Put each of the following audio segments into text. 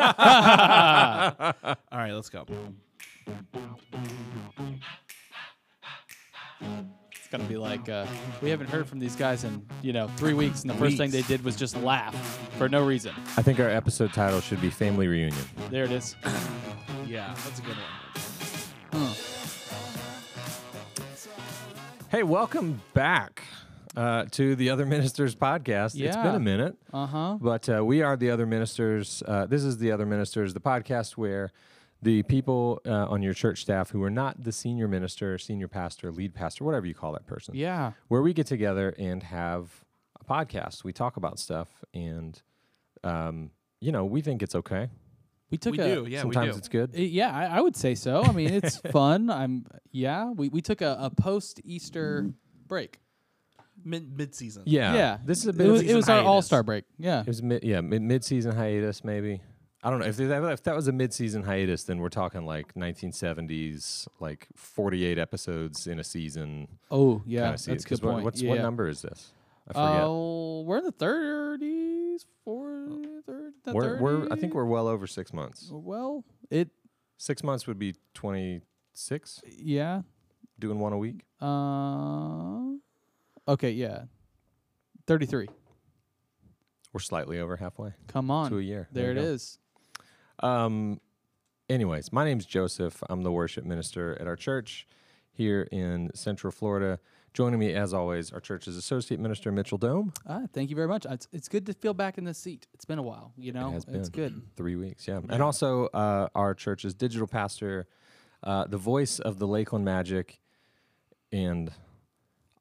All right, let's go. It's gonna be like uh, we haven't heard from these guys in you know three weeks, and the first thing they did was just laugh for no reason. I think our episode title should be Family Reunion. There it is. Yeah, that's a good one. Hey, welcome back uh, to the Other Ministers podcast. It's been a minute, Uh huh. but uh, we are the Other Ministers. Uh, this is the Other Ministers, the podcast where the people uh, on your church staff who are not the senior minister, senior pastor, lead pastor, whatever you call that person, Yeah. where we get together and have a podcast. We talk about stuff, and um, you know, we think it's okay. We took We a do, yeah, Sometimes we do. it's good. Uh, Yeah, I, I would say so. I mean, it's fun. I'm yeah. We we took a, a post Easter break. Mid mid season. Yeah, Yeah, This is a It bit. was, it was our hiatus. All Star break. Yeah. It was mid, yeah, mid mid-season hiatus maybe. I don't know if that, if that was a mid-season hiatus, then we're talking like 1970s, like 48 episodes in a season. Oh yeah, kinda season. that's a good 'Cause what- point. What's yeah. what number is this? I forget. Oh, we're in the thirties, four, third, the we're, we're I think we're well over six months. well. It Six months would be 26, yeah. doing one a week. Uh, okay, yeah. Thirty three. We're slightly over halfway Come on. to a year. there you it go. is. Um, anyways, my name's Joseph. I'm the worship minister at our church here in Central Florida. Joining me, as always, our church's associate minister, Mitchell Dome. Ah, thank you very much. It's, it's good to feel back in the seat. It's been a while, you know. has It's been. good. Three weeks, yeah. And also uh, our church's digital pastor, uh, the voice of the Lakeland Magic, and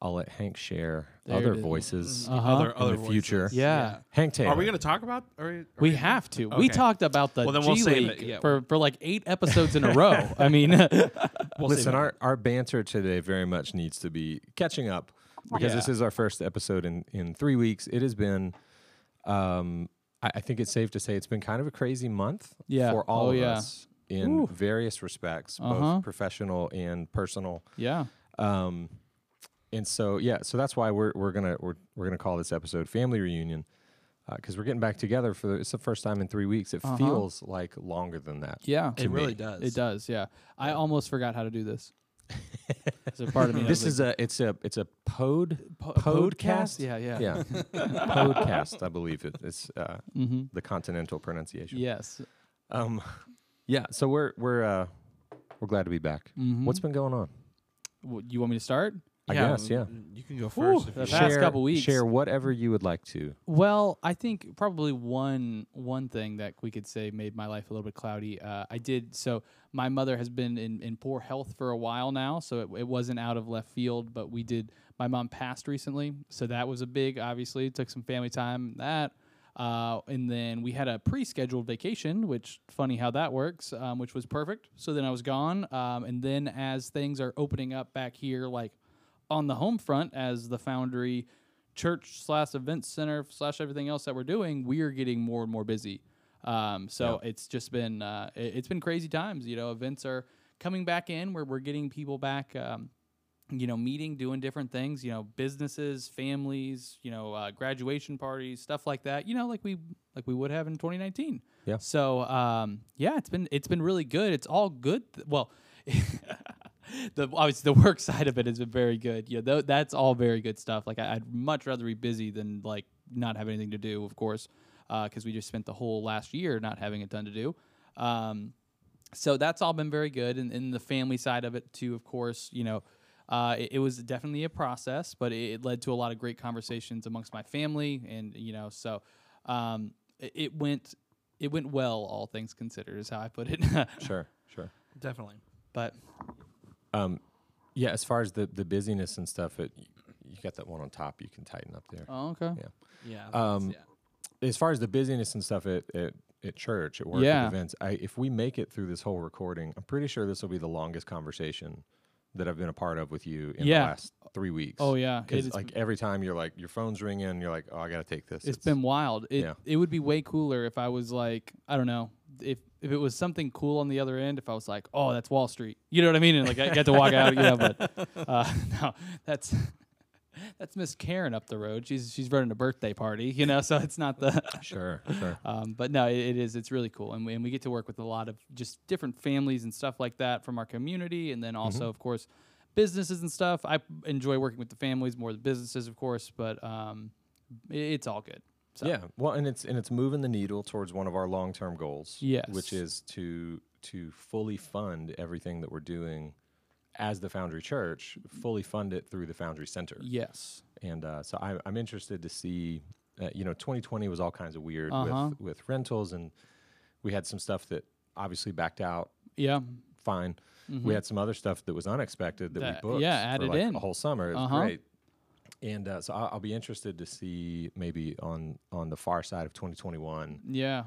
I'll let Hank share There other voices Uh-huh. Other in other the future. voices. Yeah. Hank Taylor. Are we going to talk about? Are we, are We we- have to. We talked about the Well, then G we'll save League yeah. for, for like eight episodes in a row. I mean, We'll Listen, our, our banter today very much needs to be catching up because this is our first episode in, in three weeks. It has been, um, I, I think it's safe to say it's been kind of a crazy month Yeah. for all Oh, of yeah. us in Ooh. various respects, Uh-huh. both professional and personal. yeah. Um, and so yeah, so that's why we're we're gonna we're, we're gonna call this episode family reunion because we're getting back together for the, it's the first time in three weeks. It Uh-huh. feels like longer than that. Yeah. to It really does. It does. Yeah. I almost forgot how to do this. it's a part of me. This is a it's a it's a pod po- podcast? Yeah. Yeah. yeah podcast I believe it, it's uh, Mm-hmm. the continental pronunciation. Yes. Um, yeah. So we're we're uh, we're glad to be back. Mm-hmm. What's been going on? W- you want me to start? I guess yeah. You can go Whew, first. if the past share, couple weeks. Share whatever you would like to. Well, I think probably one one thing that we could say made my life a little bit cloudy. Uh, I did so. My mother has been in, in poor health for a while now, so it, it wasn't out of left field. But we did. My mom passed recently, so that was a big. Obviously, took some family time. That. Uh, and then we had a pre-scheduled vacation, which funny how that works, um, which was perfect. So then I was gone, um, and then as things are opening up back here, like on the home front, as the Foundry church slash event center slash everything else that we're doing, we are getting more and more busy. Um, so it's just been uh, it, has been crazy times. You know, events are coming back in where we're getting people back. Um, you know, meeting, doing different things. You know, businesses, families. You know, uh, graduation parties, stuff like that. You know, like we like we would have in 2019. Yeah. So um, yeah, it's been it's been really good. It's all good. Th- well. the obviously the work side of it has been very good. Yeah, tho- that's all very good stuff. Like I, I'd much rather be busy than like not have anything to do, of course, because we just spent the whole last year not having a ton to do. Um, so that's all been very good, and, and the family side of it too, of course. You know, uh, it, it was definitely a process, but it, it led to a lot of great conversations amongst my family, and you know, so um, it, it went it went well, all things considered, is how I put it. Sure, sure. Definitely. but Um, yeah, as far as the the busyness and stuff, it you got that one on top. You can tighten up there. oh, okay. Yeah. Yeah. Um, that's- As far as the busyness and stuff at at, at church, at work, Yeah. at events, I, if we make it through this whole recording, I'm pretty sure this will be the longest conversation that I've been a part of with you in Yeah. the last three weeks. Oh yeah, Because like every time you're like your phone's ringing, you're like, oh, I gotta take this. it's been wild. It yeah. it would be way cooler if I was like I don't know if if it was something cool on the other end. If I was like, oh, that's Wall Street, you know what I mean? And like I get to walk out, you know. But uh, no, that's That's Miss Karen up the road. She's she's running a birthday party, you know. So it's not the. Sure, sure. Um, but no, it, it is. It's really cool, and we, and we get to work with a lot of just different families and stuff like that from our community, and then also, Mm-hmm. of course, businesses and stuff. I enjoy working with the families more than businesses, of course, but um, i- it's all good. So, Yeah, well, and it's and it's moving the needle towards one of our long term goals. Yes. which is to to fully fund everything that we're doing as the Foundry Church, fully fund it through the Foundry Center. Yes. And uh, so I, I'm interested to see. Uh, you know, 2020 was all kinds of weird Uh-huh. with with rentals, and we had some stuff that obviously backed out Yeah. fine. We had some other stuff that was unexpected that, Mm-hmm. That- we booked. yeah, for added like in. a whole summer. It was Uh-huh. great. And uh, so I'll, I'll be interested to see maybe on on the far side of 2021 Yeah.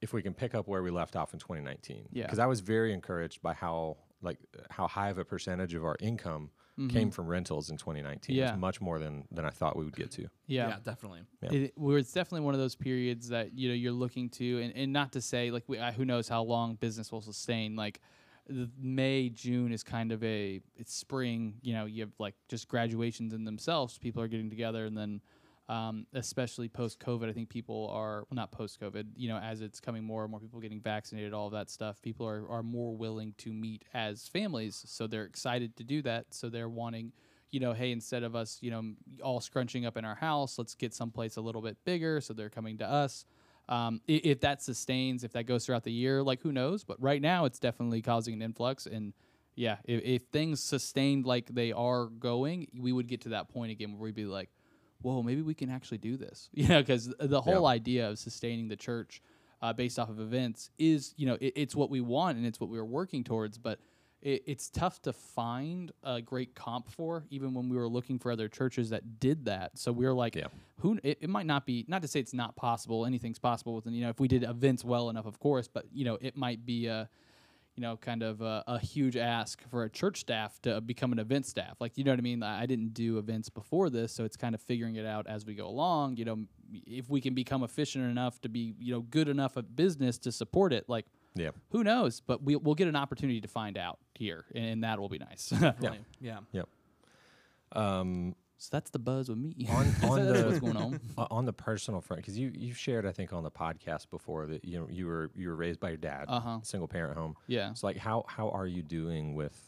if we can pick up where we left off in 2019. Yeah. Because I was very encouraged by how like how high of a percentage of our income came from rentals in 2019. It Mm-hmm. Yeah. was much more than than I thought we would get to. Yeah. Yeah, definitely. Yeah. It, where it's definitely one of those periods that you know you're looking to, and, and not to say like we, uh, who knows how long business will sustain. Like the May, June is kind of a it's spring. You know, you have like just graduations in themselves. People are getting together, and then um, especially post COVID, I think people are well, not post COVID. You know, as it's coming more and more people getting vaccinated, all of that stuff. People are are more willing to meet as families, so they're excited to do that. So they're wanting you know, hey, instead of us, you know, all scrunching up in our house, let's get someplace a little bit bigger. So they're coming to us. Um, i- if that sustains, if that goes throughout the year, like who knows? But right now, it's definitely causing an influx. And yeah, if, if things sustained like they are going, we would get to that point again where we'd be like, whoa, maybe we can actually do this. You know, because the whole idea of sustaining the church uh, based off of events is, you know, it, it's what we want and it's what we're working towards. But it, it's tough to find a great comp for, even when we were looking for other churches that did that. So we were like, Yeah. who? It, it might not be, not to say it's not possible. Anything's possible with, you know, if we did events well enough, of course. But you know, it might be a, you know, kind of a, a huge ask for a church staff to become an event staff. Like, you know what I mean? I I didn't do events before this, so it's kind of figuring it out as we go along. You know, if we can become efficient enough to be, you know, good enough at business to support it, like Yeah. who knows? But we, we'll get an opportunity to find out here, and, and that will be nice. Definitely. Yeah. Yep. Um, so that's the buzz with me. on on the what's going on. o- on the personal front because you you shared I think on the podcast before that you know you were you were raised by your dad Uh-huh. single parent home Yeah. so like how how are you doing with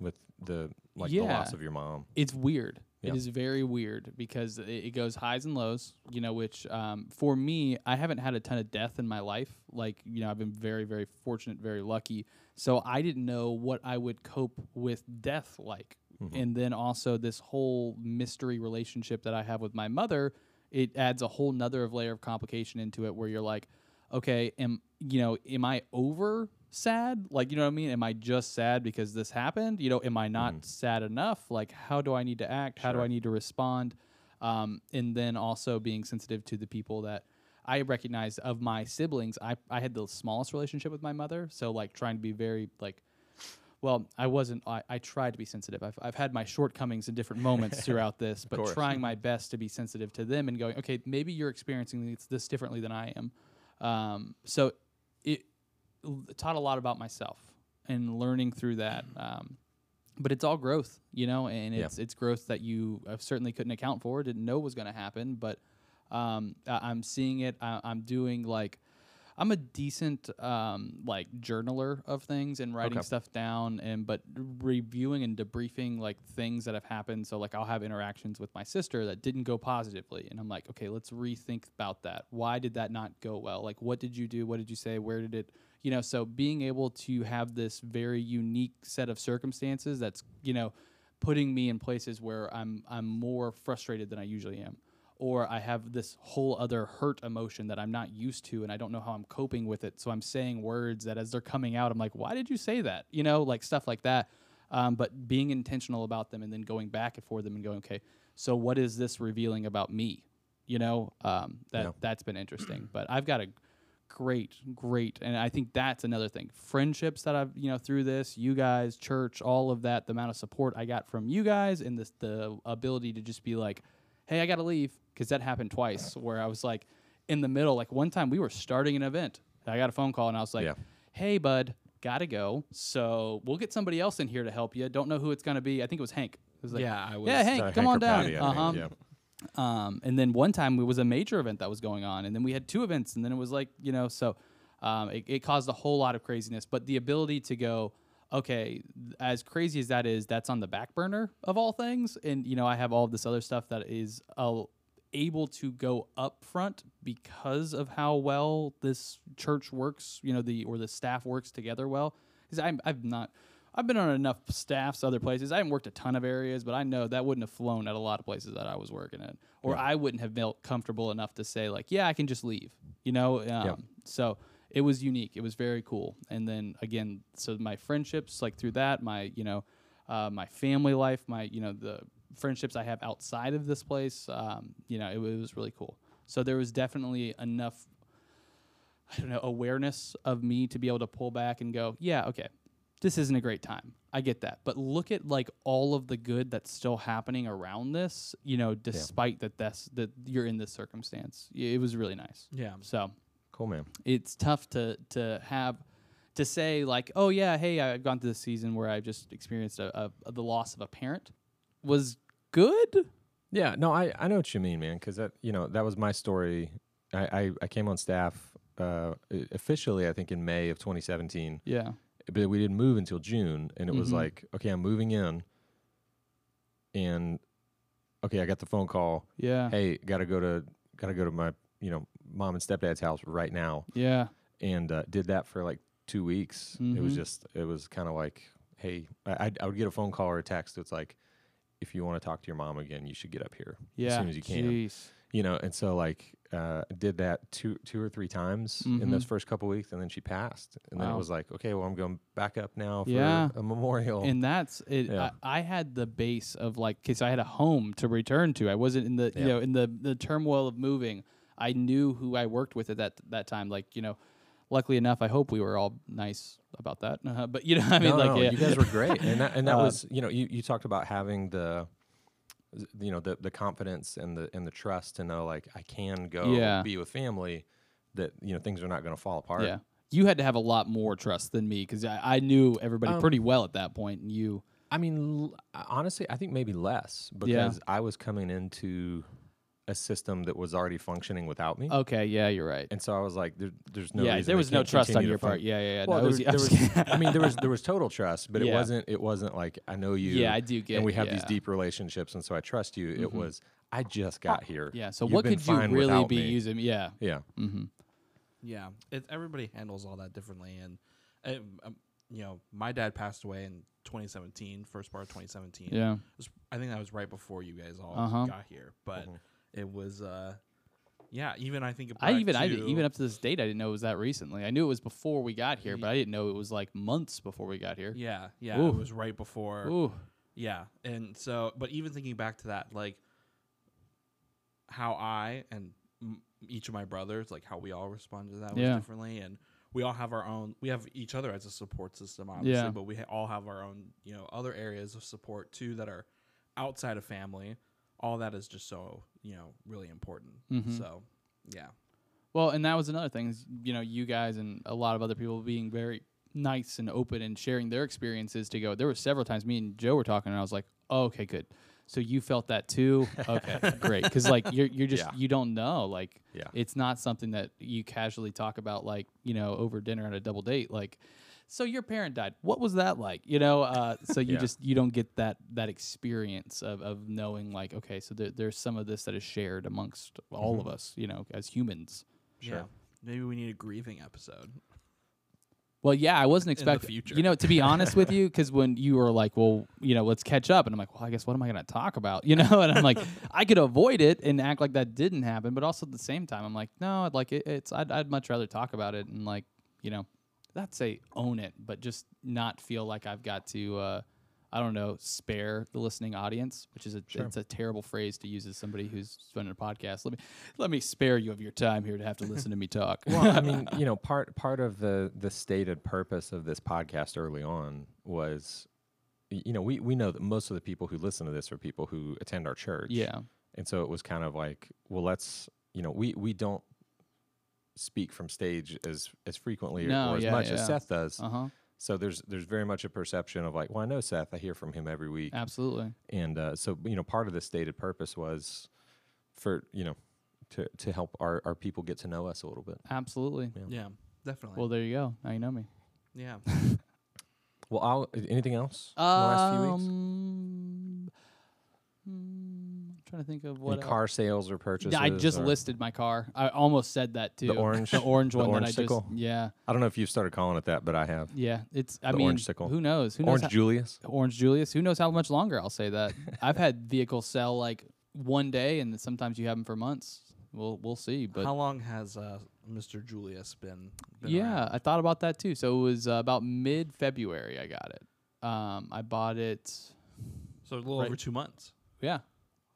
with the like the loss of your mom it's weird. Yeah. It is very weird because it, it goes highs and lows. You know, which um, for me, I haven't had a ton of death in my life. Like you know, I've been very, very fortunate, very lucky. So I didn't know what I would cope with death like. And then also this whole mystery relationship that I have with my mother, it adds a whole nother of layer of complication into it where you're like, okay, am you know, am I over sad? Like, you know what I mean? Am I just sad because this happened? You know, am I not sad enough? Like, how do I need to act? How do I need to respond? Um, and then also being sensitive to the people that I recognize of my siblings. I, I had the smallest relationship with my mother. So, like, trying to be very, like, well, I wasn't. I, I tried to be sensitive. I've, I've had my shortcomings in different moments throughout this, but course. trying my best to be sensitive to them and going, okay, maybe you're experiencing this, this differently than I am. Um, so taught a lot about myself and learning through that. Um, but it's all growth, you know, and Yeah. it's it's growth that you uh, certainly couldn't account for, didn't know was going to happen. But um, I, I'm seeing it. I, I'm doing like I'm a decent um, like journaler of things and writing Okay. stuff down and but reviewing and debriefing like things that have happened. So like I'll have interactions with my sister that didn't go positively, and I'm like, okay, let's rethink about that. Why did that not go well? Like, what did you do? What did you say? Where did it? You know, so being able to have this very unique set of circumstances that's you know putting me in places where I'm I'm more frustrated than I usually am or I have this whole other hurt emotion that I'm not used to and I don't know how I'm coping with it. So I'm saying words that as they're coming out, I'm like, why did you say that? You know, like stuff like that. Um, but being intentional about them and then going back and for them and going, okay, so what is this revealing about me? You know, um, that Yeah. that's been interesting. But I've got a great, great, and I think that's another thing. Friendships that I've you know through this, you guys, church, all of that, the amount of support I got from you guys, and this the ability to just be like, hey, I got to leave because that happened twice where I was like in the middle. Like one time we were starting an event. I got a phone call and I was like, Yeah. hey, bud, got to go. So we'll get somebody else in here to help you. Don't know who it's going to be. I think it was Hank. was like, yeah, I was. yeah, Hank, Uh, come Hank on down. Patty, I uh think, huh. yeah. Um, and then one time it was a major event that was going on, and then we had two events, and then it was like you know, so um, it, it caused a whole lot of craziness. But the ability to go, okay, as crazy as that is, that's on the back burner of all things, and you know, I have all this other stuff that is uh, able to go up front because of how well this church works, you know, the or the staff works together well. Because I'm I've not. I've been on enough staffs other places. I haven't worked a ton of areas, but I know that wouldn't have flown at a lot of places that I was working at, or I wouldn't have felt comfortable enough to say like, yeah, I can just leave. You know, um, so it was unique. It was very cool. And then again, so my friendships, like through that, my you know, uh, my family life, my you know the friendships I have outside of this place, um, you know, it, it was really cool. So there was definitely enough I don't know, awareness of me to be able to pull back and go, yeah, okay, this isn't a great time. I get that. But look at like all of the good that's still happening around this, you know, despite that that's that you're in this circumstance. It was really nice. Yeah. So Cool, man. it's tough to to have to say like, oh yeah, hey, I've gone through this season where I've just experienced a, a, the loss of a parent was good. Yeah, no, I, I know what you mean, man. Because that you know that was my story. I I, I came on staff uh, officially, I think in May of 2017, Yeah. But we didn't move until June, and it was Mhm. like, okay, I'm moving in, and okay, I got the phone call. Yeah. Hey, gotta go to gotta go to my you know mom and stepdad's house right now, Yeah. and uh, did that for like two weeks. It was Mhm. just it was kind of like, hey, I I would get a phone call or a text. It's like. If you want to talk to your mom again, you should get up here Yeah. as soon as you can Jeez. you know and so like uh did that two two or three times in those Mhm. first couple weeks and then she passed and then it was like okay well i'm going back up now for Yeah. a memorial and that's it. Yeah. I, I had the base of like, cause I had a home to return to. I wasn't in the, you know, in the the turmoil of moving. I knew who I worked with at that that time. Like, you know, luckily enough, I hope we were all nice about that. Uh, but you know, I mean, no, like, no, yeah. you guys were great and that and that Uh, was you know you, you talked about having the you know the the confidence and the and the trust to know like i can go Yeah. be with family that you know things are not going to fall apart yeah. You had to have a lot more trust than me because I, I knew everybody Um, pretty well at that point, and you, i mean l- honestly i think maybe less because i was coming into a system that was already functioning without me okay, yeah, you're right. And so I was like, there, "There's no yeah, reason there was no trust on your to fun- part. Yeah, yeah, yeah. Well, no, there was, was- there was, I mean, there was there was total trust, but it wasn't it wasn't like I know you. yeah, I do get. and we have these deep relationships, and so I trust you. It Mhm. was I just got here. Yeah. So You've what could you really be me. using? Yeah. Yeah, Mm-hmm. Yeah, it, everybody handles all that differently, and um, um, you know, my dad passed away in 2017, first part of 2017. Yeah. Was- I think that was right before you guys all Uh-huh. got here, but Mhm. It was, uh, yeah. Even I think I even I even up to this date I didn't know it was that recently. I knew it was before we got here, but I didn't know it was like months before we got here. yeah, yeah, Ooh. it was right before. Ooh. Yeah, and so, but even thinking back to that, like how I and m- each of my brothers, like how we all responded to that Yeah. was differently, and we all have our own. We have each other as a support system, obviously, Yeah. but we ha- all have our own, you know, other areas of support too that are outside of family. All that is just so you know really important. Mhm. So, yeah, Well, and that was another thing. Is, you know, you guys and a lot of other people being very nice and open and sharing their experiences to go. There were several times me and Joe were talking, and I was like, oh, "Okay, good." So you felt that too? Okay, great. Because like you're you're just Yeah. you don't know. Like yeah. it's not something that you casually talk about like you know over dinner at a double date like so your parent died what was that like you know uh, so you Yeah. just you don't get that that experience of, of knowing like okay so there, there's some of this that is shared amongst all of us you know as humans Sure. yeah. Maybe we need a grieving episode. well yeah i wasn't expecting future. you know to be honest with you because when you were like well you know let's catch up and i'm like well i guess what am i going to talk about you know and i'm like i could avoid it and act like that didn't happen but also at the same time i'm like no i'd like it, it's I'd, I'd much rather talk about it and like you know not say own it but just not feel like i've got to uh I don't know, spare the listening audience, which is a Sure. it's a terrible phrase to use as somebody who's running a podcast. Let me let me spare you of your time here to have to listen to me talk. well, I mean, you know, part part of the the stated purpose of this podcast early on was, you know, we we know that most of the people who listen to this are people who attend our church. yeah, and so it was kind of like, well, let's, you know, we we don't speak from stage as as frequently or- No, or as yeah, much as. Seth does. uh huh, So there's there's very much a perception of like, well, I know Seth. I hear from him every week, Absolutely. and uh, so you know, part of the stated purpose was for you know to to help our our people get to know us a little bit. Absolutely. Yeah, yeah definitely. Well, there you go. Now you know me. yeah. Well, I'll, anything else in the last few weeks? Um, trying to think of what Any car sales or purchases? Yeah, I just or- listed my car. I almost said that too. The orange- the orange one. the one orange that I sickle? just yeah I don't know if you've started calling it that, but I have. yeah. It's I The mean orange sickle. who knows who knows Orange how- Julius. Orange Julius. Who knows how much longer I'll say that. I've had vehicles sell like one day, and sometimes you have them for months. We'll we'll see. But How long has uh, Mr. Julius been? been yeah, around? I thought about that too. So it was uh, about mid February. I got it. Um, I bought it. So a little Right. over two months. Yeah,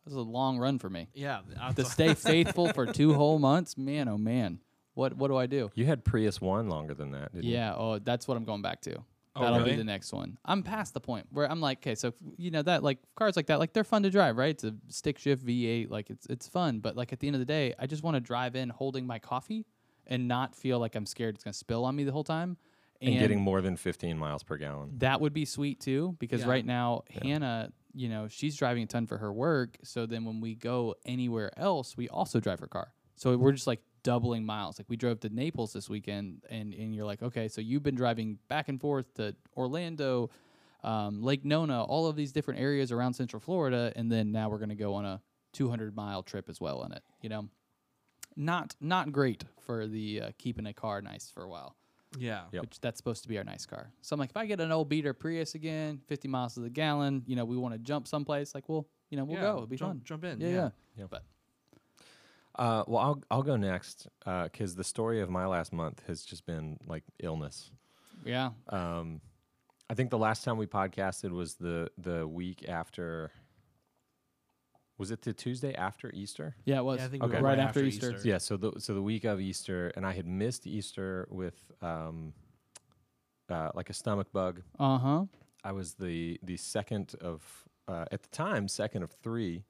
it is a long run for me. Yeah. To stay faithful for two whole months, man, oh man, what what do I do? You had Prius one longer than that, didn't you? Yeah, oh, that's what I'm going back to. Oh, That'll really? be the next one. I'm past the point where I'm like, okay, so you know that like cars like that, like they're fun to drive, right? It's a stick shift V8, like it's it's fun, but like at the end of the day, I just want to drive in holding my coffee and not feel like I'm scared it's gonna spill on me the whole time. And, getting more than 15 miles per gallon. that would be sweet too, because Yeah. right now Hannah, you know, she's driving a ton for her work. So then when we go anywhere else, we also drive her car. So we're just like doubling miles. Like we drove to Naples this weekend, and and you're like, okay, so you've been driving back and forth to Orlando, um, Lake Nona, all of these different areas around Central Florida, and then now we're gonna go on a 200 mile trip as well in it. You know, not not great for the uh, keeping a car nice for a while Yeah. Yep. which that's supposed to be our nice car. So I'm like, if I get an old beater Prius again, 50 miles to the gallon, you know, we want to jump someplace, like, well, you know, we'll Yeah, go. It'll be jump, fun. Jump in. Yeah, Yeah. yeah. Yeah. But Uh, well, I'll I'll go next because the story of my last month has just been like illness. yeah, Um, I think the last time we podcasted was the the week after. Was it the Tuesday after Easter? yeah, it was Yeah, I think we right, right after, after Easter. Easter. Yeah. So the so the week of Easter, and I had missed Easter with um, uh, like a stomach bug. Uh huh. I was the the second of uh, at the time second of three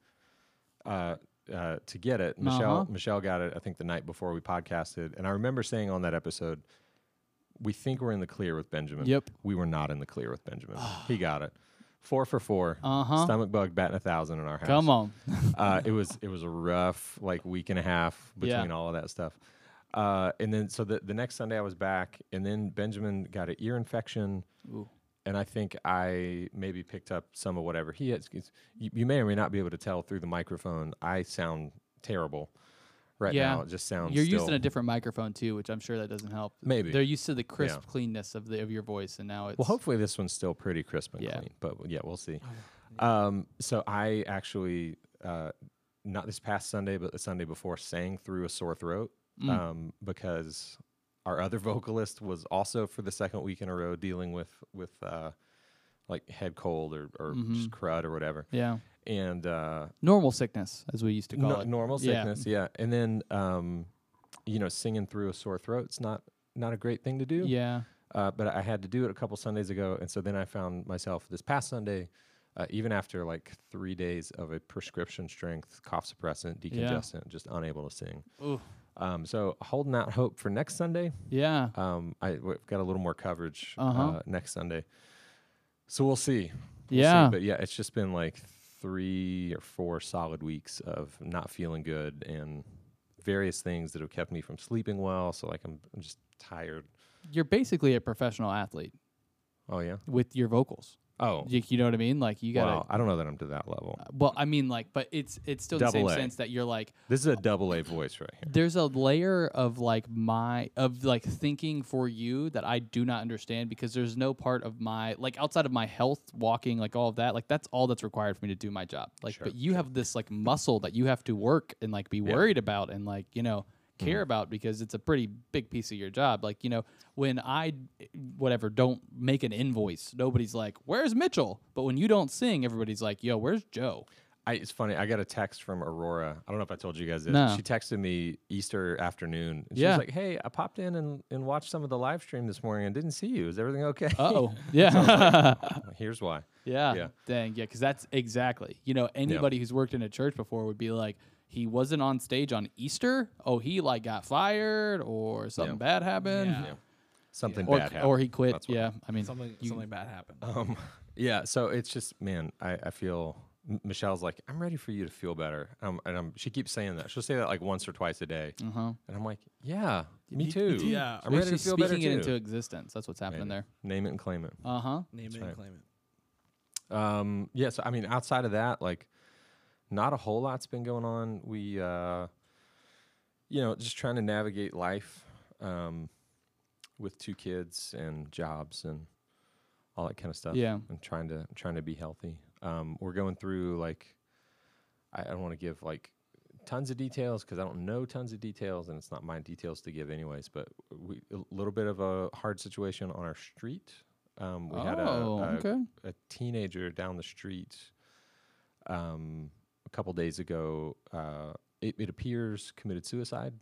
uh, uh, to get it. Michelle Uh-huh. Michelle got it. I think the night before we podcasted, and I remember saying on that episode, "We think we're in the clear with Benjamin." Yep. We were not in the clear with Benjamin. he got it. Four for four. Uh huh. Stomach bug batting a thousand in our house. Come on. Uh, it was it was a rough like week and a half Yeah. between all of that stuff. Uh, and then so the the next Sunday I was back, and then Benjamin got an ear infection Ooh. and I think I maybe picked up some of whatever he has. 'cause You, you may or may not be able to tell through the microphone. I sound terrible right Yeah. now. It just sounds. You're still, using a different microphone too, which I'm sure that doesn't help. Maybe. They're used to the crisp cleanness of the of your voice, and now it's Well, hopefully this one's still pretty crisp and Yeah. clean. But yeah, we'll see. Oh, Um, so I actually, uh, not this past Sunday, but the Sunday before, sang through a sore throat Mm. um, because our other vocalist was also for the second week in a row dealing with with uh, like head cold or, or just crud or whatever. yeah, And uh, normal sickness as we used to call no- it. normal sickness, yeah. And then um, you know, singing through a sore throat's not not a great thing to do. Yeah. Uh, but I had to do it a couple Sundays ago, and so then I found myself this past Sunday, uh, even after like three days of a prescription strength cough suppressant, decongestant, just unable to sing. Ooh. Um, so holding out hope for next Sunday. Yeah. Um, I we've got a little more coverage Uh-huh. uh, next Sunday, so we'll see. We'll see. Yeah. But yeah, it's just been like three or four solid weeks of not feeling good and various things that have kept me from sleeping well. So like I'm, I'm just tired. You're basically a professional athlete Oh yeah. with your vocals. Oh. You, you know what I mean? Like you gotta. well, I don't know that I'm to that level. Uh, well, I mean, like, but it's it's still the same A. sense that you're like, This is a uh, double A voice right here. there's a layer of like my of like thinking for you that I do not understand because there's no part of my like outside of my health, walking, like all of that, like that's all that's required for me to do my job. Like, Sure, but you have this like muscle that you have to work and like be worried about and like you know Care about because it's a pretty big piece of your job. Like you know when I whatever don't make an invoice, nobody's like, "Where's Mitchell?" But when you don't sing, everybody's like, "Yo, where's Joe?" I, it's funny. I got a text from Aurora. I don't know if I told you guys this. No. She texted me Easter afternoon. And she Yeah. was like, "Hey, I popped in and, and watched some of the live stream this morning and didn't see you. Is everything okay?" Uh oh, yeah. Here's why. Yeah. Yeah. Dang. Yeah. Because that's exactly. You know, anybody who's worked in a church before would be like, he wasn't on stage on Easter. Oh, he like got fired or something Yeah. bad happened. Yeah. Yeah. something or bad happened. or he quit. That's Yeah, I mean, something you- something bad happened. Um, yeah. So it's just, man, I, I feel M- Michelle's like, I'm ready for you to feel better. Um, and I'm, she keeps saying that. She'll say that like once or twice a day. uh huh. And I'm like, yeah, me too. yeah. I'm ready to She's feel speaking better it too. into existence. That's what's happening Maybe. there. Name it and claim it. Uh huh. Name That's it right. and claim it. Um, yeah, so I mean, outside of that, like, not a whole lot's been going on. We, uh, you know, just trying to navigate life um, with two kids and jobs and all that kind of stuff. Yeah. and trying to trying to be healthy. Um, we're going through like, I, I don't want to give like tons of details because I don't know tons of details, and it's not my details to give anyways. But we a little bit of a hard situation on our street. Um, we oh, had a, a okay. a teenager down the street um, a couple days ago. Uh, it, it appears committed suicide.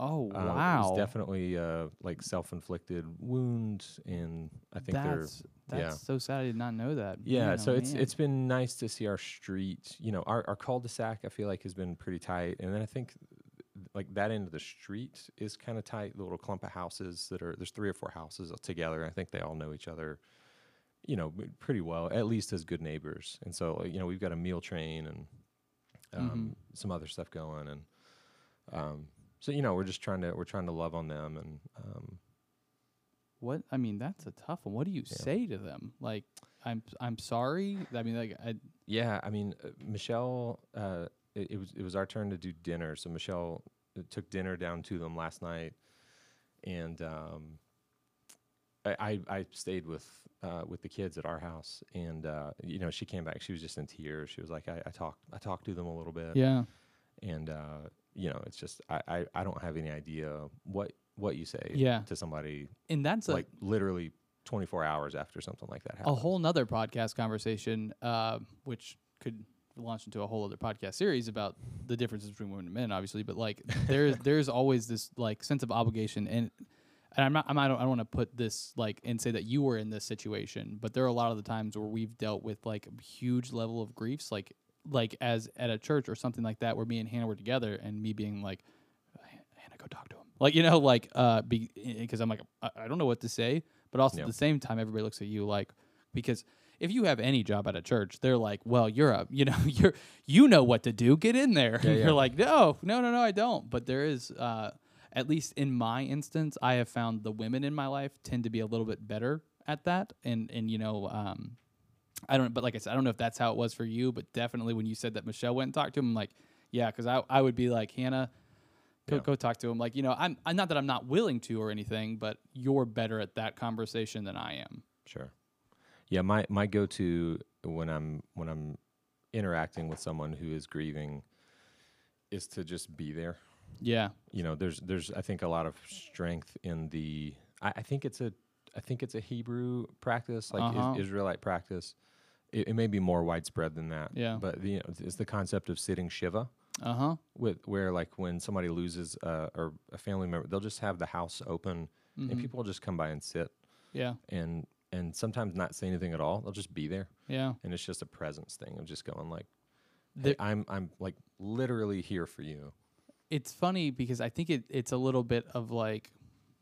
Oh Uh, wow. definitely uh, like self-inflicted wounds, and I think they're that's that's yeah. so sad. I did not know that. yeah. Man, so oh, it's man. it's been nice to see our street. You know, our our cul-de-sac. I feel like has been pretty tight, and then I think like that end of the street is kind of tight. The little clump of houses that are there's three or four houses together. I think they all know each other. You know, pretty well, at least as good neighbors. And so, you know, we've got a meal train and um, Mhm. some other stuff going, and um, so you know, we're just trying to we're trying to love on them, and um, what I mean. That's a tough one. What do you Yeah. say to them? Like, I'm I'm sorry. I mean, like, I, Yeah, I mean, uh, Michelle. Uh, it, it was it was our turn to do dinner, so Michelle uh, took dinner down to them last night, and um, I, I stayed with uh, with the kids at our house, and uh, you know she came back. She was just in tears. She was like, I, I talked I talked to them a little bit, yeah. and uh, you know it's just I, I I don't have any idea what what you say Yeah. to somebody And that's a, like literally 24 hours after something like that happened. a whole nother podcast conversation, uh, which could launch into a whole other podcast series about the differences between women and men, obviously. But like, there's there's always this like sense of obligation, and and I'm not I'm, I don't I don't want to put this like and say that you were in this situation, but there are a lot of the times where we've dealt with like a huge level of griefs, like like as at a church or something like that, where me and Hannah were together, and me being like, Hannah, go talk to him, like you know, like uh, because I'm like I, I don't know what to say, but also Yeah. at the same time, everybody looks at you like because if you have any job at a church, they're like, well, you're a, you know, you're, you know what to do. Get in there. Yeah, you're like, no, no, no, no, I don't. But there is, uh, at least in my instance, I have found the women in my life tend to be a little bit better at that. And, and, you know, um, I don't, but like I said, I don't know if that's how it was for you, but definitely when you said that Michelle went and talked to him, I'm like, yeah, cause I, I would be like, Hannah, go, Yeah. go talk to him. Like, you know, I'm, I'm not that I'm not willing to or anything, but you're better at that conversation than I am. Sure. Yeah, my my go-to when I'm when I'm interacting with someone who is grieving is to just be there. Yeah. You know, there's there's I think a lot of strength in the I, I think it's a I think it's a Hebrew practice, like Uh-huh. is, Israelite practice. It, it may be more widespread than that. Yeah. But the, you know, it's the concept of sitting shiva, Uh huh. with where like when somebody loses uh, or a family member, they'll just have the house open and Mhm. people will just come by and sit Yeah. and and sometimes not say anything at all. They'll just be there Yeah. and it's just a presence thing of just going like hey, I'm I'm like literally here for you. It's funny because I think it, it's a little bit of like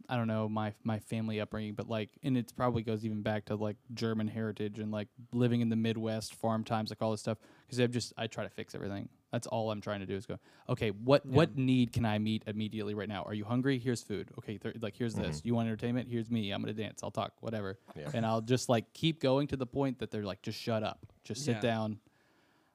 I don't know my my family upbringing, but like and it probably goes even back to like German heritage and like living in the Midwest, farm times, like all this stuff. Because I've just I try to fix everything. That's all I'm trying to do is go. Okay, what what need can I meet immediately right now? Are you hungry? Here's food. Okay, th- like here's mm-hmm. this. You want entertainment? Here's me. I'm gonna dance. I'll talk. Whatever. Yeah. And I'll just like keep going to the point that they're like, just shut up, just sit Yeah. down.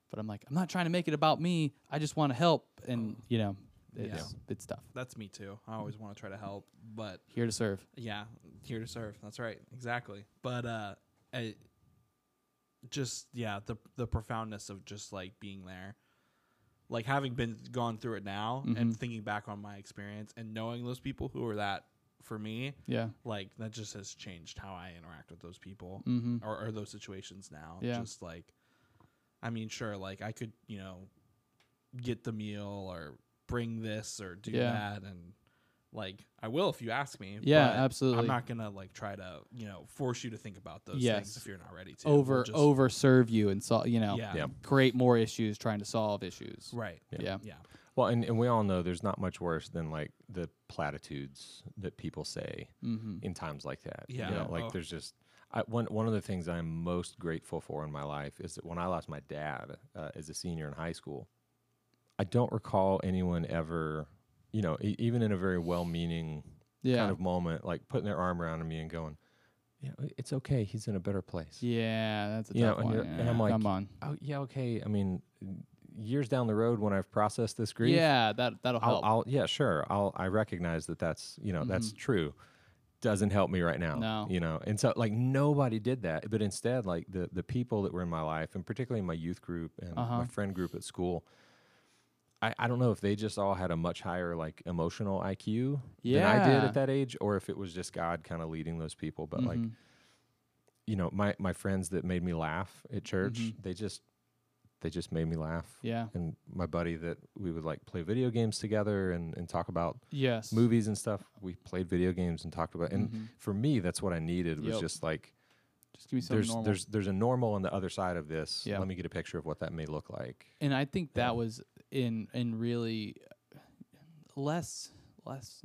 But I'm like, I'm not trying to make it about me. I just want to help, and oh. you know, it's Yeah. it's tough. That's me too. I always want to try to help, but Here to serve. yeah, here to serve. That's right, exactly. But uh, I, just yeah, the the profoundness of just like being there, like having been gone through it now and Mhm. thinking back on my experience and knowing those people who were that for me, Yeah. like that just has changed how I interact with those people Mm-hmm. or, or those situations now. Yeah. Just like, I mean, sure, like I could, you know, get the meal or bring this or do Yeah. that, and like I will if you ask me. Yeah, but absolutely. I'm not gonna like try to, you know, force you to think about those things if you're not ready to. We'll Over just- over serve you and solve. You know, Yeah. Yeah. create more issues trying to solve issues. Right. Yeah. Yeah. Well, and, and we all know there's not much worse than like the platitudes that people say Mm-hmm. in times like that. Yeah. You know, like Oh. there's just I, one one of the things I'm most grateful for in my life is that when I lost my dad uh, as a senior in high school, I don't recall anyone ever, you know, e- even in a very well-meaning Yeah. kind of moment, like putting their arm around me and going, "Yeah, it's okay. He's in a better place." yeah, that's a You know, tough and one. you're- and. I'm like, come on. Oh yeah, okay. I mean, years down the road when I've processed this grief, Yeah, that that'll I'll, help. I'll yeah, sure. I'll I recognize that that's you know that's Mhm. true. Doesn't help me right now. No. you know, and so like nobody did that, but instead like the the people that were in my life, and particularly my youth group and Uh-huh. my friend group at school. I, I don't know if they just all had a much higher like emotional IQ than I did at that age, or if it was just God kind of leading those people. But like Mhm. you know, my my friends that made me laugh at church, Mhm. they just they just made me laugh yeah, and my buddy that we would like play video games together and, and talk about yes, movies and stuff. We played video games and talked about and Mhm. for me that's what I needed was Yep. just like Just give me some there's normal. there's there's a normal on the other side of this. Yeah. Let me get a picture of what that may look like. and I think that Yeah. was in in really less less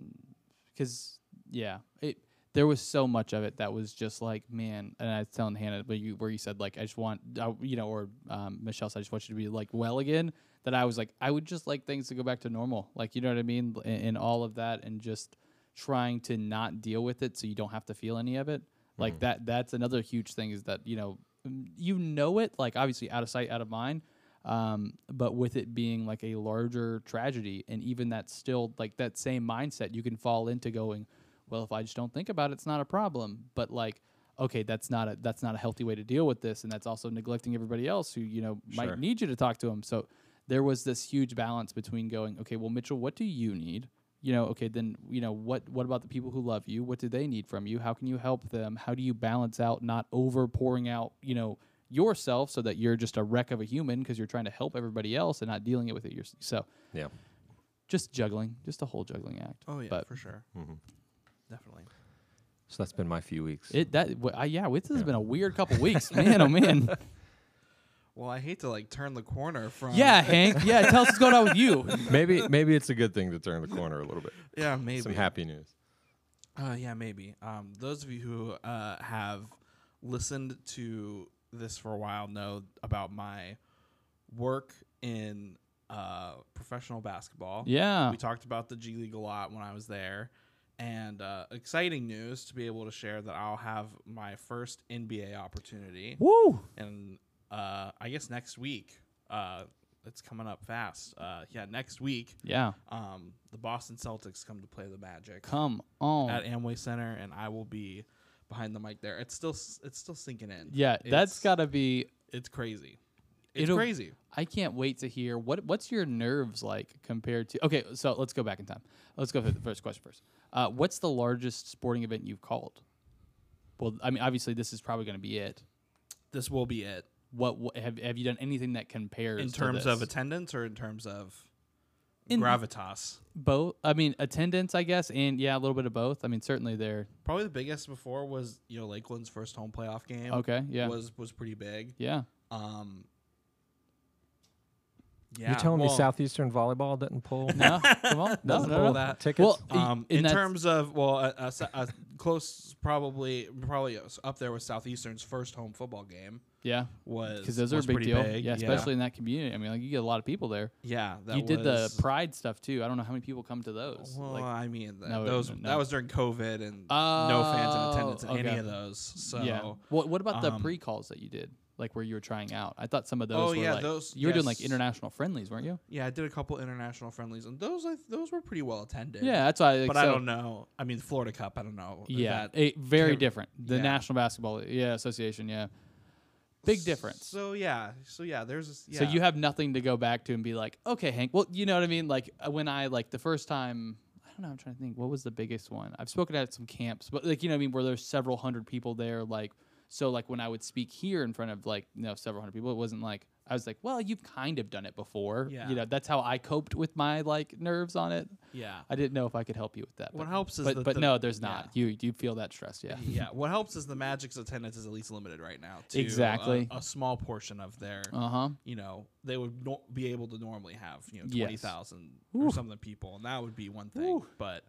because yeah it there was so much of it that was just like man and I was telling Hannah but you where you said like I just want you know or um, Michelle said I just want you to be like well again that I was like I would just like things to go back to normal. Like you know what I mean? And, and all of that and just trying to not deal with it so you don't have to feel any of it. Like Mhm. that that's another huge thing is that you know mm, you know it like obviously out of sight out of mind um, but with it being like a larger tragedy and even that still like that same mindset you can fall into going well if i just don't think about it it's not a problem. But like okay that's not a that's not a healthy way to deal with this. And that's also neglecting everybody else who you know Sure. might need you to talk to them so there was this huge balance between going okay well mitchell what do you need? You know okay then you know what what about the people who love you? What do they need from you? How can you help them? How do you balance out not over pouring out you know yourself so that you're just a wreck of a human because you're trying to help everybody else and not dealing it with it yourself so Yeah. just juggling just a whole juggling act Oh yeah, But- for sure, hmm definitely. So that's been my few weeks. it that w- I, yeah this has Yeah. been a weird couple weeks man oh man Well, I hate to like turn the corner from. yeah hank yeah tell us what's going on with you maybe maybe it's a good thing to turn the corner a little bit. yeah, maybe. Some happy news. Uh, yeah, maybe. Um, those of you who uh, have listened to this for a while know about my work in uh, professional basketball. yeah We talked about the G League a lot when I was there. And uh, exciting news to be able to share that I'll have my first NBA opportunity. woo And uh, I guess next week, uh, it's coming up fast. Uh, yeah, next week, yeah um, the Boston Celtics come to play the Magic come on at Amway Center, and I will be behind the mic there. It's still it's still sinking in. yeah that's gotta be It's crazy. It's crazy. I can't wait to hear what what's your nerves like compared to. Okay, so let's go back in time. Let's go for the first question first. Uh, what's the largest sporting event you've called? Well, I mean, obviously this is probably going to be it. This will be it What, what have have you done anything that compares in to terms of attendance or in terms of In- gravitas. both? I mean, attendance, I guess, and yeah, a little bit of both. I mean, certainly there. Probably the biggest before was you know Lakeland's first home playoff game. Okay, yeah, was was pretty big. yeah. Um, yeah, You're telling well, me Southeastern volleyball didn't pull? No, come on, doesn't no, pull no. that. tickets? Well, Um, and in terms of well, a, a, se- a close probably probably up there with Southeastern's first home football game yeah, was because those are a big deal. Big. Yeah, especially in that community. I mean, like you get a lot of people there. yeah. That you did the Pride stuff too. I don't know how many people come to those. Well, like, I mean, th- No, those no. that was during COVID and no fans in attendance in Oh, any of those. So yeah. What What about the um, pre calls that you did? Like where you were trying out? I thought some of those Oh, were yeah, like those- you were doing like international friendlies, weren't you? yeah, I did a couple international friendlies, and those I, those were pretty well attended. Yeah, that's why. Like, but I don't know. I mean, Florida Cup. I don't know. Yeah, it, very different. The yeah. National Basketball yeah Association. Yeah, big difference. So yeah, so yeah, there's yeah. So you have nothing to go back to and be like, okay, Hank. Well, you know what I mean. Like uh, when I like the first time. I don't know. I'm trying to think. What was the biggest one? I've spoken at some camps, but like you know, what I mean, where there's several hundred people there. Like so, like when I would speak here in front of like you know several hundred people, it wasn't like I was like, well, you've kind of done it before. Yeah. You know, that's how I coped with my like nerves on it. Yeah. I didn't know if I could help you with that. What but, helps is but, but the- no, there's yeah. not. You you feel that stress, yeah. yeah. What helps is the Magic's attendance is at least limited right now. To Exactly. A, a small portion of their, Uh huh. you know, they would no- be able to normally have, you know, Yes. twenty thousand or something people, and that would be one thing. But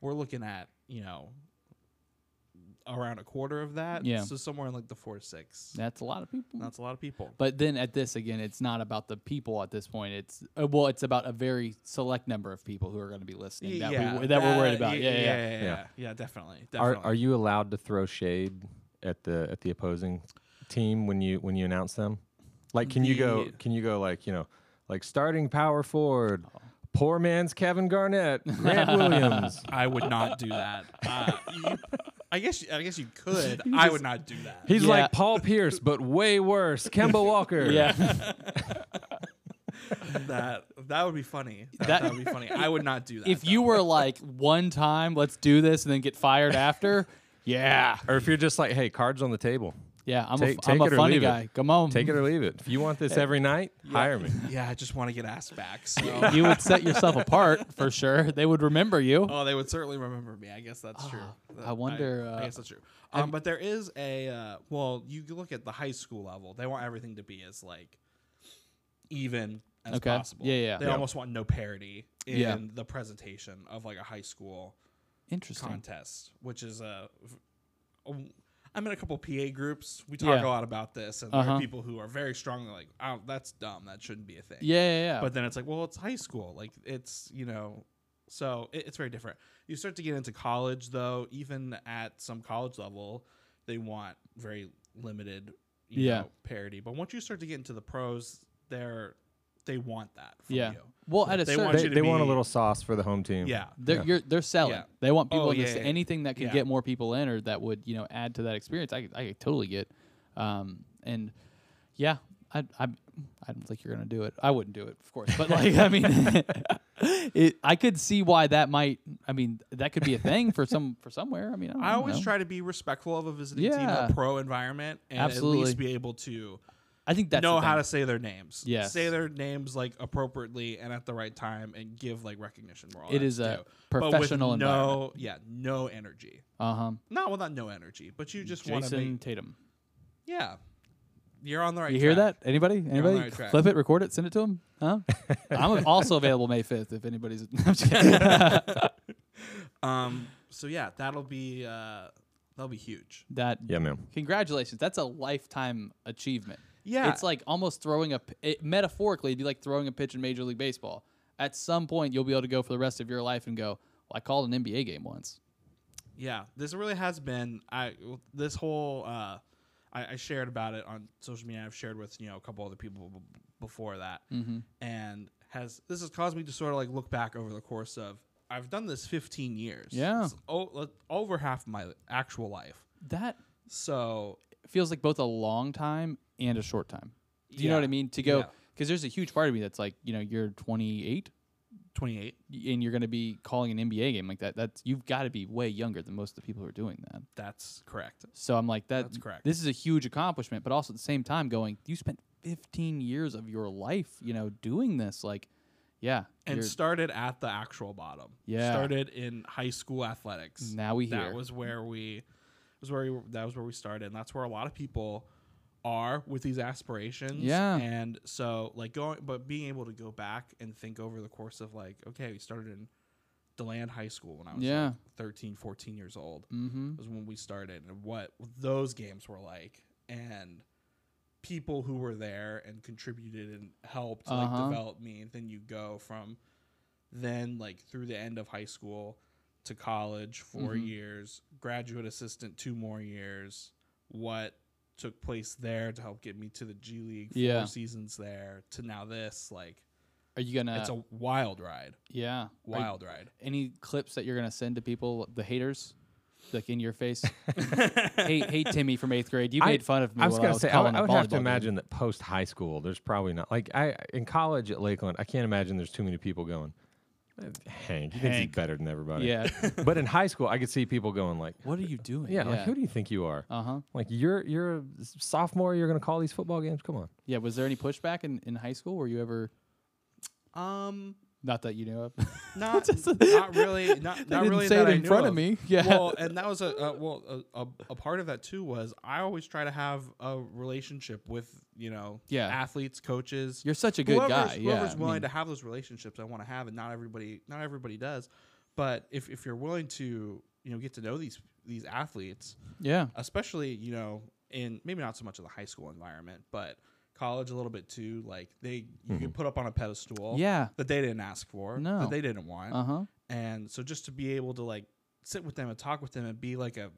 we're looking at, you know, around a quarter of that. Yeah. So somewhere in like the four to six. That's a lot of people. That's a lot of people. But then at this again, it's not about the people at this point. It's uh, well, it's about a very select number of people who are going to be listening that, yeah, we, that we're worried about. Yeah, yeah. yeah, yeah. yeah, Yeah. yeah, definitely. Are definitely. are you allowed to throw shade at the at the opposing team when you when you announce them? Like, can you go? Can you go like you know, like starting power forward, Oh. poor man's Kevin Garnett, Grant Williams. I would not do that. Uh, you- I guess I guess you could. I would not do that. He's Yeah. like Paul Pierce, but way worse. Kemba Walker. Yeah. that that would be funny. That, That- that would be funny. I would not do that. if though. you were like one time, let's do this, and then get fired after, yeah, Or if you're just like, hey, cards on the table, yeah, I'm Take- a, I'm take a it or funny leave it. guy. Come on, take it or leave it. If you want this every night, hire me. yeah, I just want to get asked back. So. you would set yourself apart for sure. They would remember you. Oh, they would certainly remember me. I guess that's true. That- I wonder, I, uh, guess that's true. Um, but there is a uh, well, you look at the high school level. They want everything to be as like even as Okay. possible. Yeah, yeah. They Yeah. almost want no parity in Yeah. the presentation of like a high school Interesting. contest, which is a. I'm in a couple PA groups. We talk Yeah. a lot about this, and there Uh-huh. are people who are very strongly like, "Oh, that's dumb. That shouldn't be a thing." Yeah, yeah, yeah. But then it's like, well, it's high school. Like it's you know, so it, it's very different. You start to get into college though. Even at some college level, they want very limited, you Yeah. know, parity. But once you start to get into the pros, they're they want that from yeah. you. Well, at a They certain, want They, you to they want a little sauce for the home team. Yeah. they're Yeah. you're, they're selling. Yeah. They want people Oh, in yeah, this, yeah, yeah. anything that can Yeah. get more people in or that would you know add to that experience. I I totally get, um, and yeah, I I I don't think you're gonna do it. I wouldn't do it, of course, but like I mean, it, I could see why that might. I mean, that could be a thing for some for somewhere. I mean, I, don't I always know. try to be respectful of a visiting team, Yeah. a pro environment, and at least be able to I think that's know how to say their names. Yeah, say their names like appropriately and at the right time, and give like recognition. Where all It that's is a due. But with professional no, yeah, no energy. Uh huh. No, well not no energy, but you just want to Jayson make. Tatum. Yeah, you're on the right. You hear track. that? Anybody? on the Anybody? right track. Flip it, record it, send it to him. Huh? I'm also available May 5th if anybody's. I'm just kidding. Um. So yeah, that'll be uh, that'll be huge. that Yeah, man. congratulations. That's a lifetime achievement. Yeah. It's like almost throwing a it, metaphorically, it'd be like throwing a pitch in Major League Baseball. At some point, you'll be able to go for the rest of your life and go, "Well, I called an NBA game once." Yeah, this really has been. I this whole. Uh, I, I shared about it on social media. I've shared with you know a couple other people b- before that, Mm-hmm. and has this has caused me to sort of like look back over the course of I've done this 15 years. Yeah. It's o- over half my actual life. That So feels like both a long time and a short time. Do you know Yeah. what I mean? To go Yeah. because there's a huge part of me that's like, you know, you're 28 28. and you're going to be calling an NBA game like that. That's you've got to be way younger than most of the people who are doing that. That's correct. So I'm like that. That's correct. This is a huge accomplishment, but also at the same time, going, you spent 15 years of your life, you know, doing this. Like, yeah, And you're- started at the actual bottom. Yeah. Started in high school athletics. now we that hear. was where we was where we, that was where we started and that's where a lot of people are with these aspirations Yeah. and so like going but being able to go back and think over the course of like okay we started in deland high school when i was Yeah. like 13 14 years old mm-hmm. was when we started and what those games were like and people who were there and contributed and helped Uh-huh. like develop me and then you go from then like through the end of high school to college 4 Mhm. years graduate assistant two more years what took place there to help get me to the G League four Yeah. seasons there to now this like Are you gonna? it's a wild ride yeah. Are you- wild ride any clips that you're gonna send to people, the haters, like in your face? hey, hey, Timmy from eighth grade, you I- made fun of me. I was while gonna I was say I calling would, I a would have to volleyball game. imagine that post high school, there's probably not like I in college at Lakeland. I can't imagine there's too many people going. Hank, he thinks he's Hank. better than everybody. Yeah. but in high school, I could see people going like, what are you doing? "Yeah, like who do you think you are? Uh huh. Like you're you're a sophomore. You're gonna call these football games? Come on." Yeah. Was there any pushback in, in high school? Were you ever Um, not that you know of? not not really, not not really say that it I in knew front of. of me. Yeah. Well, and that was a, a well a, a, a part of that too was I always try to have a relationship with you know Yeah. athletes, coaches, You're such a good whoever's, guy. Yeah. whoever's I willing mean, to have those relationships I want to have, and not everybody not everybody does. But if if you're willing to you know get to know these these athletes, yeah. especially you know in maybe not so much of the high school environment, but college a little bit too. Like they you get put up on a pedestal Yeah. that they didn't ask for, No. that they didn't want, Uh huh. and so just to be able to like sit with them and talk with them and be like a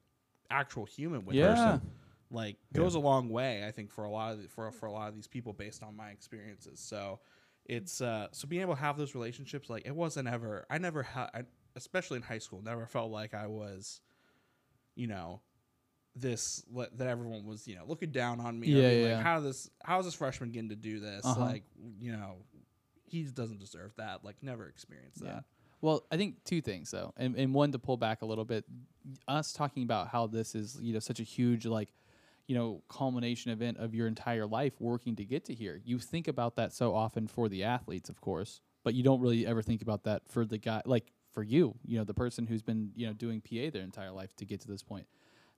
actual human with Yeah. them, like Yeah. goes a long way. I think for a lot of the, for for a lot of these people based on my experiences. So it's uh so being able to have those relationships like it wasn't ever I never had especially in high school never felt like I was you know this that everyone was you know looking down on me Yeah, being yeah. like how this how is this freshman getting to do this Uh-huh. like you know he doesn't deserve that like never experienced Yeah. that Well, I think two things though, and, and one to pull back a little bit, us talking about how this is you know such a huge like, you know, culmination event of your entire life working to get to here. You think about that so often for the athletes, of course, but you don't really ever think about that for the guy like for you, you know, the person who's been you know doing PA their entire life to get to this point.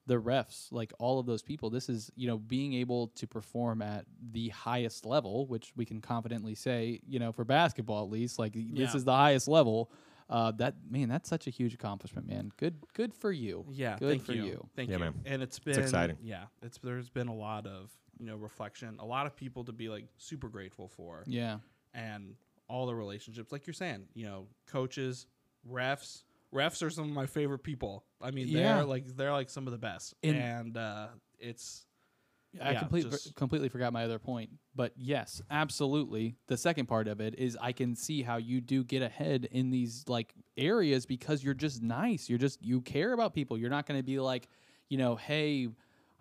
The refs, like all of those people, this is you know being able to perform at the highest level, which we can confidently say, you know, for basketball at least, like this is the highest level. Uh, that man, that's such a huge accomplishment, man. Good, good for you. Yeah, Good thank for you. you. Thank Yeah, you. man. And it's been exciting. Yeah, it's there's been a lot of you know reflection, a lot of people to be like super grateful for, Yeah, and all the relationships, like you're saying, you know, coaches, refs. Refs are some of my favorite people. I mean, they're like they're like some of the best, And- and uh, it's I Yeah, complete, just- completely forgot my other point, but yes, absolutely. The second part of it is I can see how you do get ahead in these like areas because you're just nice. You're just you care about people. You're not going to be like, you know, hey,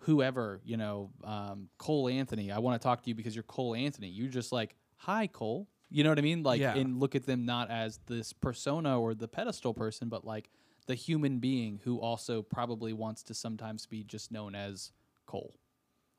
whoever, you know, um, Cole Anthony. I want to talk to you because you're Cole Anthony. You're just like, hi, Cole. You know what I mean? Like, Yeah. and look at them not as this persona or the pedestal person, but like the human being who also probably wants to sometimes be just known as Cole.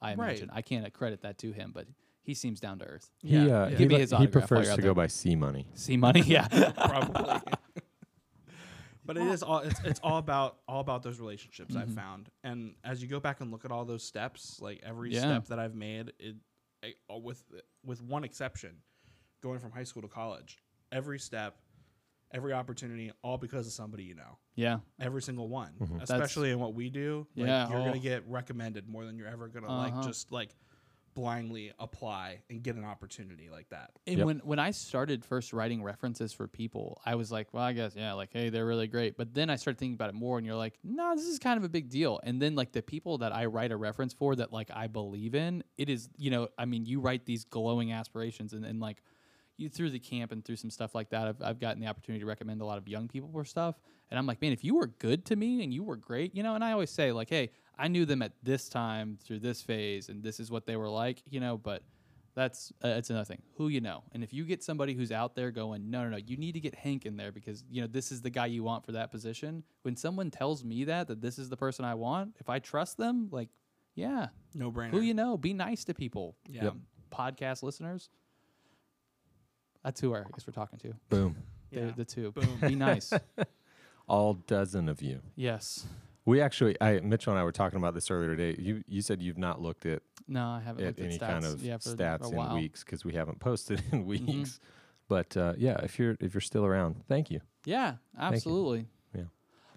I Right. imagine. I can't credit that to him, but he seems down to earth. He, Yeah, uh, yeah. he, Give me his he autograph while prefers to there. go by C money. C money, yeah. probably. but it is all it's, it's all about all about those relationships Mm-hmm. I've found, and as you go back and look at all those steps, like every Yeah. step that I've made, it I, with with one exception, going from high school to college, every step, every opportunity, all because of somebody you know. yeah. Every single one, Mm-hmm. especially in what we do. Like, Yeah, you're oh. gonna get recommended more than you're ever gonna like Uh-huh. just like blindly apply and get an opportunity like that. And Yep. when when I started first writing references for people, I was like, well, I guess yeah, like hey, they're really great. But then I started thinking about it more, and you're like, no, this is kind of a big deal. And then like the people that I write a reference for that like I believe in, it is you know, I mean, you write these glowing aspirations, and, and like you through the camp and through some stuff like that, I've I've gotten the opportunity to recommend a lot of young people for stuff, and I'm like, man, if you were good to me and you were great, you know, and I always say like, hey, I knew them at this time through this phase, and this is what they were like, you know, but that's uh, that's another thing. Who you know, and if you get somebody who's out there going, no, no, no, you need to get Hank in there because you know this is the guy you want for that position. When someone tells me that that this is the person I want, if I trust them, like, yeah, No brainer. who you know, be nice to people. Yeah. Yep. Podcast listeners, that's who I guess we're talking to. Boom. They're Yeah. the two. Boom. Be nice. All dozen of you. yes. We actually, I Mitchell and I were talking about this earlier today. You you said you've not looked at, No, I haven't at looked at any stats. kind of yeah, for stats a in while. Mm-hmm. weeks because we haven't posted in weeks. But uh, yeah, if you're if you're still around, thank you. Yeah, absolutely. Yeah.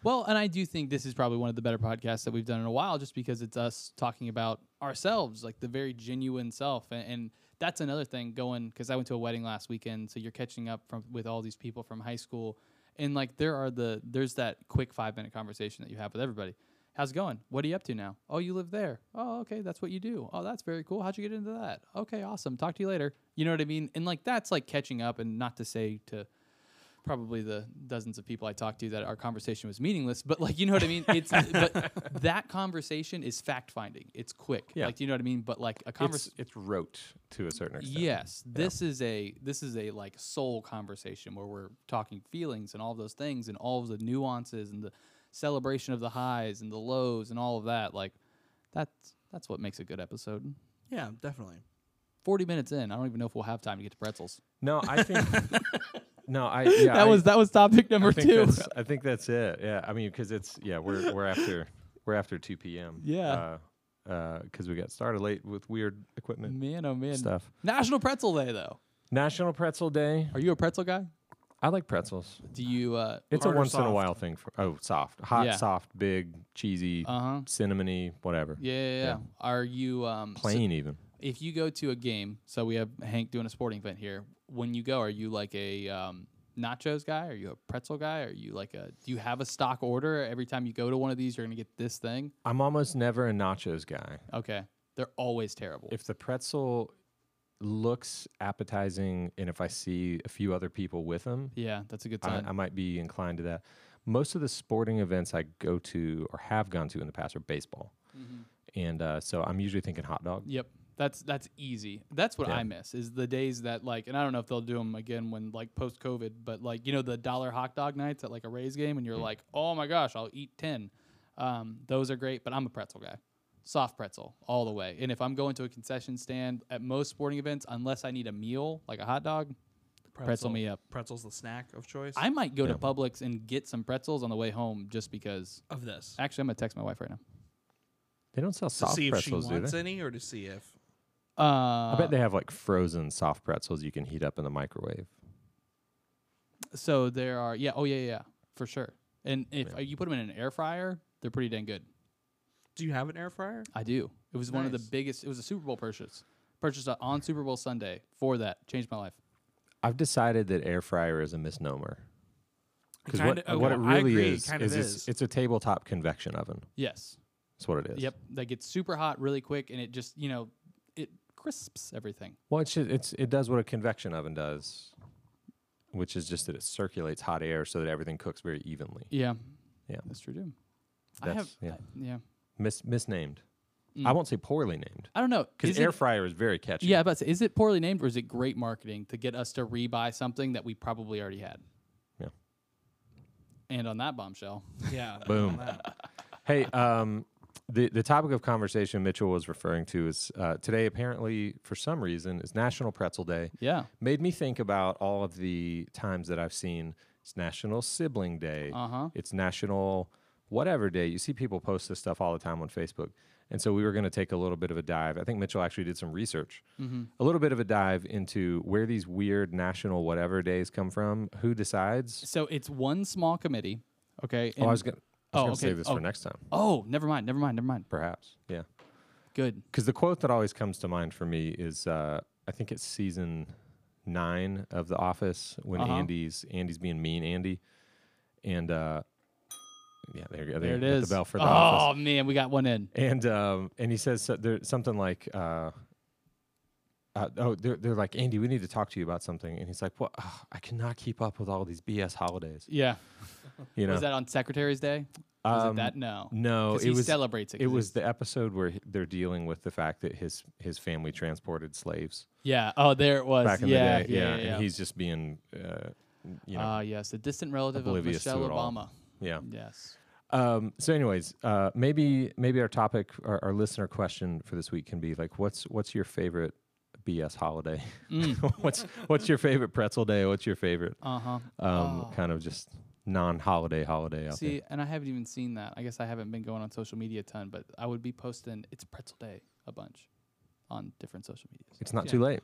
Well, and I do think this is probably one of the better podcasts that we've done in a while, just because it's us talking about ourselves, like the very genuine self, and, and that's another thing. Going because I went to a wedding last weekend, so you're catching up from with all these people from high school, and like there are the there's that quick five minute conversation that you have with everybody. How's it going? What are you up to now? Oh, you live there. Oh, okay, that's what you do. Oh, that's very cool. How'd you get into that? Okay, awesome. Talk to you later. You know what I mean? And like that's like catching up, and not to say to probably the dozens of people I talked to that our conversation was meaningless. But like, you know what I mean? It's but that conversation is fact finding. It's quick. Yeah. Like, you know what I mean? But like a conversation. It's, it's rote to a certain extent. Yes, this is a this is a like soul conversation where we're talking feelings and all of those things and all of the nuances and the celebration of the highs and the lows and all of that. Like that's that's what makes a good episode. Yeah, definitely. Forty minutes in, I don't even know if we'll have time to get to pretzels. No, I think. no, I. Yeah, that I- was that was topic number think two. I think that's it. Yeah, I mean, because it's yeah, we're we're after we're after two p.m. Yeah. because we got started late with weird equipment Man, oh man! stuff. National Pretzel Day, though. National Pretzel Day. Are you a pretzel guy? I like pretzels. Do you? Uh It's a or once in a while thing. For, oh, soft, hot, Yeah. soft, big, cheesy, uh-huh. cinnamony, whatever. Yeah, yeah, yeah. Yeah. Are you um so Plain even. If you go to a game, so we have Hank doing a sporting event here. When you go, are you like a um, nachos guy? Are you a pretzel guy? Are you like a? Do you have a stock order every time you go to one of these? You're gonna get this thing. I'm almost never a nachos guy. Okay, they're always terrible. If the pretzel looks appetizing, and if I see a few other people with them, yeah, that's a good I, sign. I might be inclined to that. Most of the sporting events I go to or have gone to in the past are baseball, Mhm. and uh, so I'm usually thinking hot dog. Yep. That's that's easy. That's what Yeah. I miss is the days that like, and I don't know if they'll do them again when like post COVID, but like you know the dollar hot dog nights at like a Rays game, and you're Mm. like, oh my gosh, I'll eat ten. Um, those are great, but I'm a pretzel guy, soft pretzel all the way. And if I'm going to a concession stand at most sporting events, unless I need a meal like a hot dog, pretzel, me up. Pretzel's the snack of choice. I might go to Publix and get some pretzels on the way home just because. of this. Actually, I'm gonna text my wife right now. They don't sell soft To see if she pretzels, do wants any, or to see if. Uh, I bet they have like frozen soft pretzels you can heat up in the microwave. So there are yeah oh yeah yeah, yeah for sure. And if Yeah. uh, you put them in an air fryer, they're pretty dang good. Do you have an air fryer? I do. It was one of the biggest. It was a Super Bowl purchase. Purchased on Super Bowl Sunday for that. Changed my life. I've decided that air fryer is a misnomer. Because what, Kinda- what it really agree, it is kind is, it's, is. it's a tabletop convection oven. Yes. That's what it is. Yep. That gets super hot really quick, and it just you know it crisps everything. Well, it's, just, it's it does what a convection oven does, which is just that it circulates hot air so that everything cooks very evenly. Yeah. Yeah. That's true too. I That's have. yeah, I- yeah. mis, misnamed. Mm. I won't say poorly named I don't know. because air it- fryer is very catchy. Yeah, but is it poorly named or is it great marketing to get us to rebuy something that we probably already had? Yeah. And on that bombshell, Yeah. Boom. Hey, um, the the topic of conversation Mitchell was referring to is uh, today. Apparently, for some reason, is National Pretzel Day. yeah. Made me think about all of the times that I've seen. It's National Sibling Day. Uh huh. It's National whatever day. You see people post this stuff all the time on Facebook. And so we were going to take a little bit of a dive. I think Mitchell actually did some research. Mm-hmm. A little bit of a dive into where these weird national whatever days come from, who decides. So it's one small committee. Okay. Oh, I was going to Oh, okay. save this Oh. for next time, oh, never mind. Never mind. Never mind. perhaps. Yeah. Good. Because the quote that always comes to mind for me is uh, I think it's season nine of The Office when Uh-huh. Andy's Andy's being mean Andy, and uh, yeah, there you go. There it got. The bell for The oh Office. man, we got one in. And um, and he says so, there, something like, uh, uh, "Oh, they're they're like Andy, we need to talk to you about something." And he's like, "What? Ugh, I cannot keep up with all these BS holidays." Yeah. You know, Was that on Secretary's Day? Was Um, it that? No. no, it he was celebrates it. It was the episode where they're dealing with the fact that his his family transported slaves Yeah. Oh, there it was. back in yeah, the day. Yeah. Yeah. and he's just being, uh, you know, Ah, yes, a distant relative of Michelle all. Obama. yeah. Yes. Um, so, anyways, uh, maybe maybe our topic, our, our listener question for this week can be like, what's what's your favorite BS holiday? Mm. what's what's your favorite pretzel day? What's your favorite Uh huh. um, Oh. kind of just non-holiday holiday out See, and I haven't even seen that. I guess I haven't been going on social media a ton, but I would be posting it's pretzel day a bunch on different social medias. It's not Yeah. too late.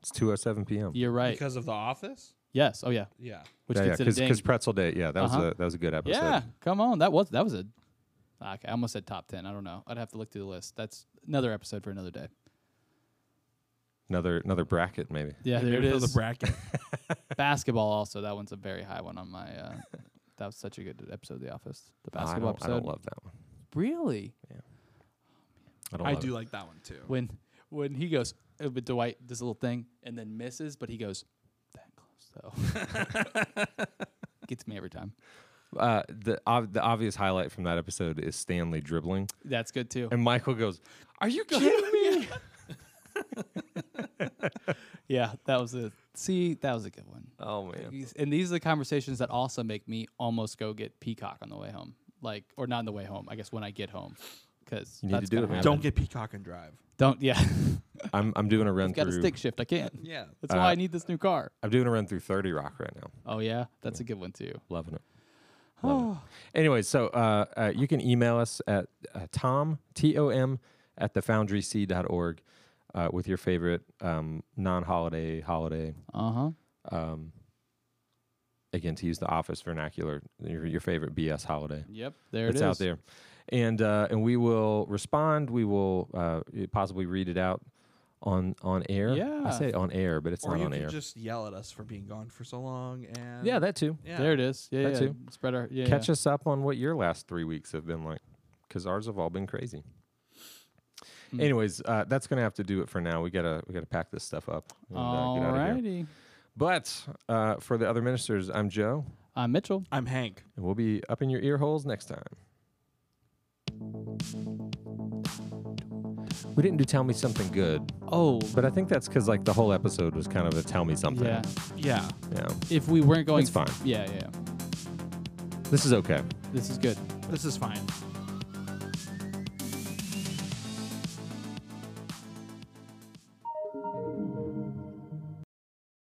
It's two oh seven p.m. You're right. Because of The Office? yes. Oh yeah. Yeah. Which yeah, gets it a because pretzel day. Yeah, that was Uh-huh. a that was a good episode. Yeah. Come on. That was that was a. Okay, I almost said top ten. I don't know. I'd have to look through the list. That's another episode for another day. Another another bracket maybe. Yeah, there it Maybe for is. The bracket. basketball also. That one's a very high one on my. Uh, that was such a good episode of The Office. The Oh, I basketball don't, I episode. don't love that one. really. I don't. I love do it. like that one too. when when he goes, uh, but Dwight does a little thing and then misses, but he goes that close, though. Gets me every time. Uh, the ob- the obvious highlight from that episode is Stanley dribbling, That's good too. and Michael goes, "Are you kidding me?" Yeah, that was a see. That was a good one. oh man, And these are the conversations that also make me almost go get Peacock on the way home, like or not on the way home. I guess when I get home, because You need to do it, man. Don't get Peacock and drive. don't yeah. I'm I'm doing a run Got a through. stick shift. I can't. Yeah. That's Uh, why I need this new car. I'm doing a run through Thirty Rock right now. Oh yeah, that's a good one too. Loving it. Loving it. Anyway, so uh, uh, you can email us at uh, tom t o m at thefoundryc.org uh, with your favorite um, non-holiday holiday. Uh huh. Um, again, to use the office vernacular, your, your favorite BS holiday. Yep. There it's it is. out there, and uh, and we will respond. We will uh, possibly read it out on on air. Yeah, I say on air, but it's Or not you on can air. just yell at us for being gone for so long and yeah, that too. yeah. There it is. Yeah, That yeah. too. Spread our yeah. Catch yeah. us up on what your last three weeks have been like, because ours have all been crazy. Mm. Anyways, uh, that's gonna have to do it for now. We gotta we gotta pack this stuff up and uh, get out of here. Alrighty. But uh, for the other ministers, I'm Joe, I'm Mitchell. I'm Hank. and we'll be up in your ear holes next time. We didn't do tell me something good, Oh, but I think that's because like the whole episode was kind of a tell me something. yeah. Yeah. yeah. If we weren't going, It's fine. Yeah, yeah. This is okay. This is good. This is fine.